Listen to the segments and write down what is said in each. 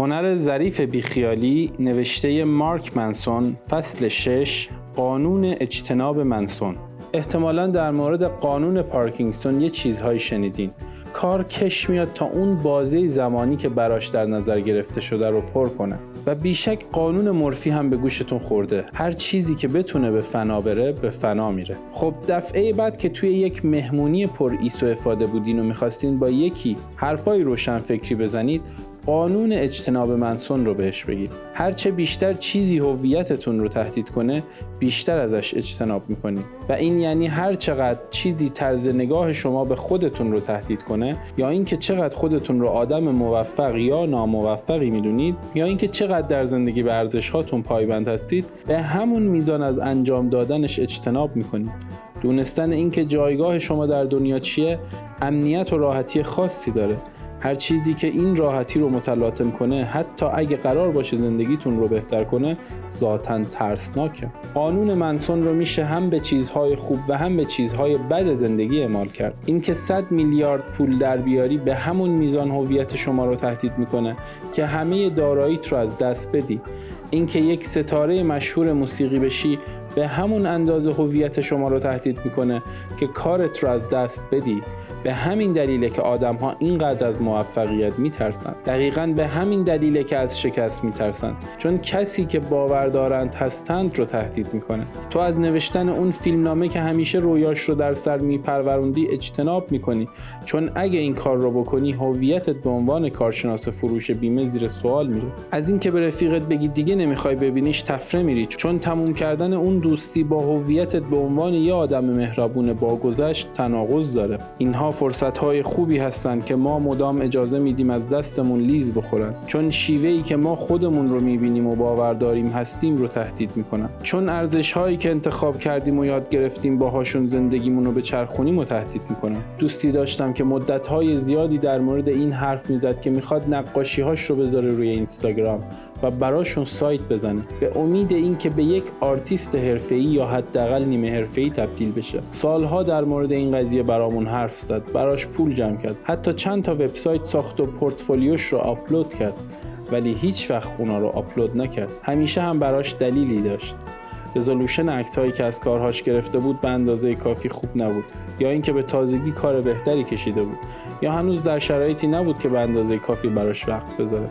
هنر ظریف بیخیالی نوشته مارک منسون فصل 6 قانون اجتناب منسون. احتمالا در مورد قانون پارکینگسون یه چیزهایی شنیدین. کار کش میاد تا اون بازه زمانی که براش در نظر گرفته شده رو پر کنه. و بیشک قانون مورفی هم به گوشتون خورده. هر چیزی که بتونه به فنا بره به فنا میره. خب دفعه بعد که توی یک مهمونی پر ایسو افاده بودین و می‌خواستین با یکی حرفای روشن فکری بزنید قانون اجتناب منسون رو بهش بگید. هرچه بیشتر چیزی هویتتون رو تهدید کنه بیشتر ازش اجتناب می‌کنید. و این یعنی هر چقدر چیزی طرز نگاه شما به خودتون رو تهدید کنه یا اینکه چقدر خودتون رو آدم موفق یا ناموفقی می‌دونید یا اینکه چقدر در زندگی به ارزش هاتون پایبند هستید به همون میزان از انجام دادنش اجتناب می‌کنید. دونستن اینکه جایگاه شما در دنیا چیه امنیت و راحتی خاصی داره. هر چیزی که این راحتی رو متلاطم کنه حتی اگه قرار باشه زندگیتون رو بهتر کنه ذاتا ترسناکه. قانون منسون رو میشه هم به چیزهای خوب و هم به چیزهای بد زندگی اعمال کرد. اینکه 100 میلیارد پول در بیاری به همون میزان هویت شما رو تهدید می‌کنه که همه داراییت رو از دست بدی. اینکه یک ستاره مشهور موسیقی بشی به همون اندازه هویت شما رو تهدید می‌کنه که کارت رو از دست بدی. به همین دلیله که آدم ها اینقدر از موفقیت میترسند. دقیقا به همین دلیله که از شکست میترسند. چون کسی که باور دارند هستند رو تهدید می‌کنه تو از نوشتن اون فیلمنامه که همیشه رویاش رو در سر میپروروندی اجتناب می‌کنی. چون اگه این کار رو بکنی هویتت به عنوان کارشناس فروش بیمه زیر سوال میره. از اینکه به رفیقت بگی دیگه نمی‌خوای ببینیش تفره میری. چون تموم کردن اون دوستی با هویتت به عنوان یه آدم مهربون با گذشت تناقض داره. اینها فرصت های خوبی هستند که ما مدام اجازه میدیم از دستمون لیز بخورن. چون شیوه ای که ما خودمون رو می‌بینیم و باور داریم هستیم رو تهدید می‌کنن. چون ارزش هایی که انتخاب کردیم و یاد گرفتیم باهاشون زندگیمون رو بچرخونیم و تهدید می‌کنن. دوستی داشتم که مدت های زیادی در مورد این حرف می‌زد که می‌خواد نقاشی هاش رو بذاره روی اینستاگرام. و براشون سایت بزنه. به امید اینکه به یک آرتیست حرفه‌ای یا حداقل نیمه حرفه‌ای تبدیل بشه. سالها در مورد این قضیه برامون حرف زد براش پول جمع کرد. حتی چند تا وبسایت ساخت و پورتفولیوش رو آپلود کرد ولی هیچ وقت اونا رو آپلود نکرد. همیشه هم براش دلیلی داشت. رزولوشن عکس هایی که از کارهاش گرفته بود به اندازه کافی خوب نبود. یا اینکه به تازگی کار بهتری کشیده بود. یا هنوز در شرایطی نبود که به اندازه کافی براش وقت بذاره.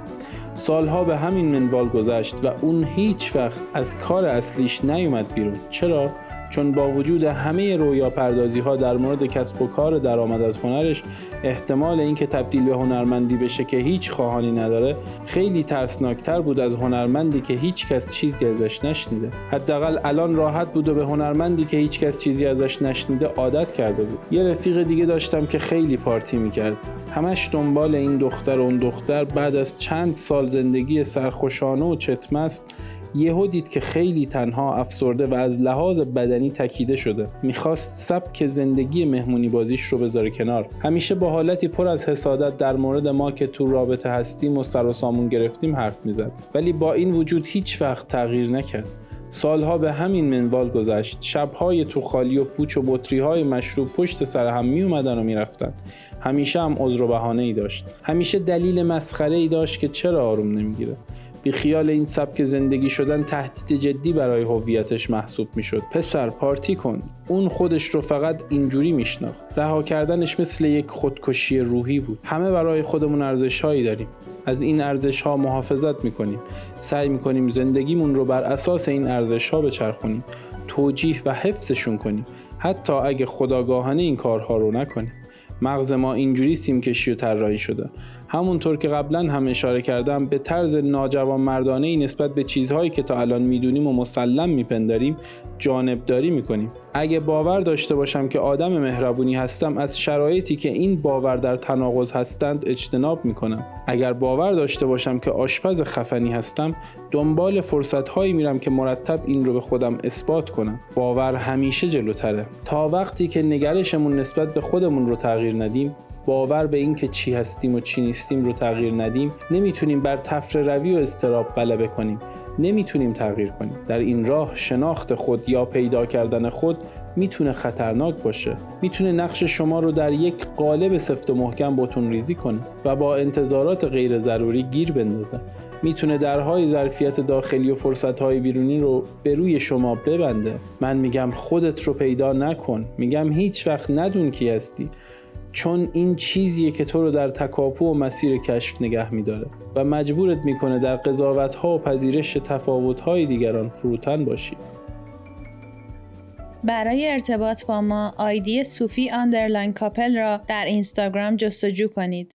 سالها به همین منوال گذشت و اون هیچ وقت از کار اصلیش نیومد بیرون. چرا؟ چون با وجود همه رویا پردازی ها در مورد کسب و کار درآمد از هنرش احتمال اینکه تبدیل به هنرمندی بشه که هیچ خواهانی نداره خیلی ترسناکتر بود از هنرمندی که هیچ کس چیزی ازش نشنیده. حداقل الان راحت بود و به هنرمندی که هیچ کس چیزی ازش نشنیده عادت کرده بود. یه رفیق دیگه داشتم که خیلی پارتی می‌کرد. همش دنبال این دختر و اون دختر. بعد از چند سال زندگی سرخوشانه و چتمست یهو دید که خیلی تنها افسرده و از لحاظ بدنی تکیده شده. می‌خواست سبک زندگی مهمونی بازیش رو بذاره کنار. همیشه با حالتی پر از حسادت در مورد ما که تو رابطه هستیم و سر و سامون گرفتیم حرف می‌زد. ولی با این وجود هیچ وقت تغییر نکرد. سالها به همین منوال گذشت. شبهای تو خالی و پوچ و بطری های مشروب پشت سر هم می اومدن و می‌رفتن. همیشه هم عذر و بهانه ای داشت. همیشه دلیل مسخره ای داشت که چرا آروم نمی‌گیره. بی خیال این سبک زندگی شدن تهدید جدی برای هویتش محسوب می‌شد. پسر پارتی کن. اون خودش رو فقط اینجوری میشناخت. رها کردنش مثل یک خودکشی روحی بود. همه برای خودمون ارزش هایی داریم. از این ارزش ها محافظت می‌کنیم. سعی می‌کنیم زندگیمون رو بر اساس این ارزش ها بچرخونیم. توجیه و حفظشون کنیم. حتی اگه خداگاهانه این کارها رو نکنیم. مغز ما اینجوری سیم کشی و طراحی شده. همونطور که قبلا هم اشاره کردم به طرز ناجوان مردانه ای نسبت به چیزهایی که تا الان می‌دونیم و مسلم میپنداریم جانبداری می‌کنیم. اگه باور داشته باشم که آدم مهربونی هستم از شرایطی که این باور در تناقض هستند اجتناب می‌کنم. اگر باور داشته باشم که آشپز خفنی هستم دنبال فرصت هایی میرم که مرتب این رو به خودم اثبات کنم. باور همیشه جلوتره. تا وقتی که نگرشمون نسبت به خودمون رو تغییر ندیم باور به اینکه چی هستیم و چی نیستیم رو تغییر ندیم نمی‌تونیم بر تفر روی و استراب غلبه کنیم. نمی‌تونیم تغییر کنیم. در این راه شناخت خود یا پیدا کردن خود می‌تونه خطرناک باشه. می‌تونه نقش شما رو در یک قالب سفت و محکم بتون ریزی کنه و با انتظارات غیر ضروری گیر بندازه. می‌تونه درهای ظرفیت داخلی و فرصتهای بیرونی رو به روی شما ببنده. من میگم خودت رو پیدا نکن. میگم هیچ وقت ندون کی هستی. چون این چیزیه که تو رو در تکاپو و مسیر کشف نگه میداره و مجبورت می‌کنه در قضاوت ها و پذیرش تفاوت های دیگران فروتن باشی برای ارتباط با ما آیدی صوفی underline کاپل را در اینستاگرام جستجو کنید.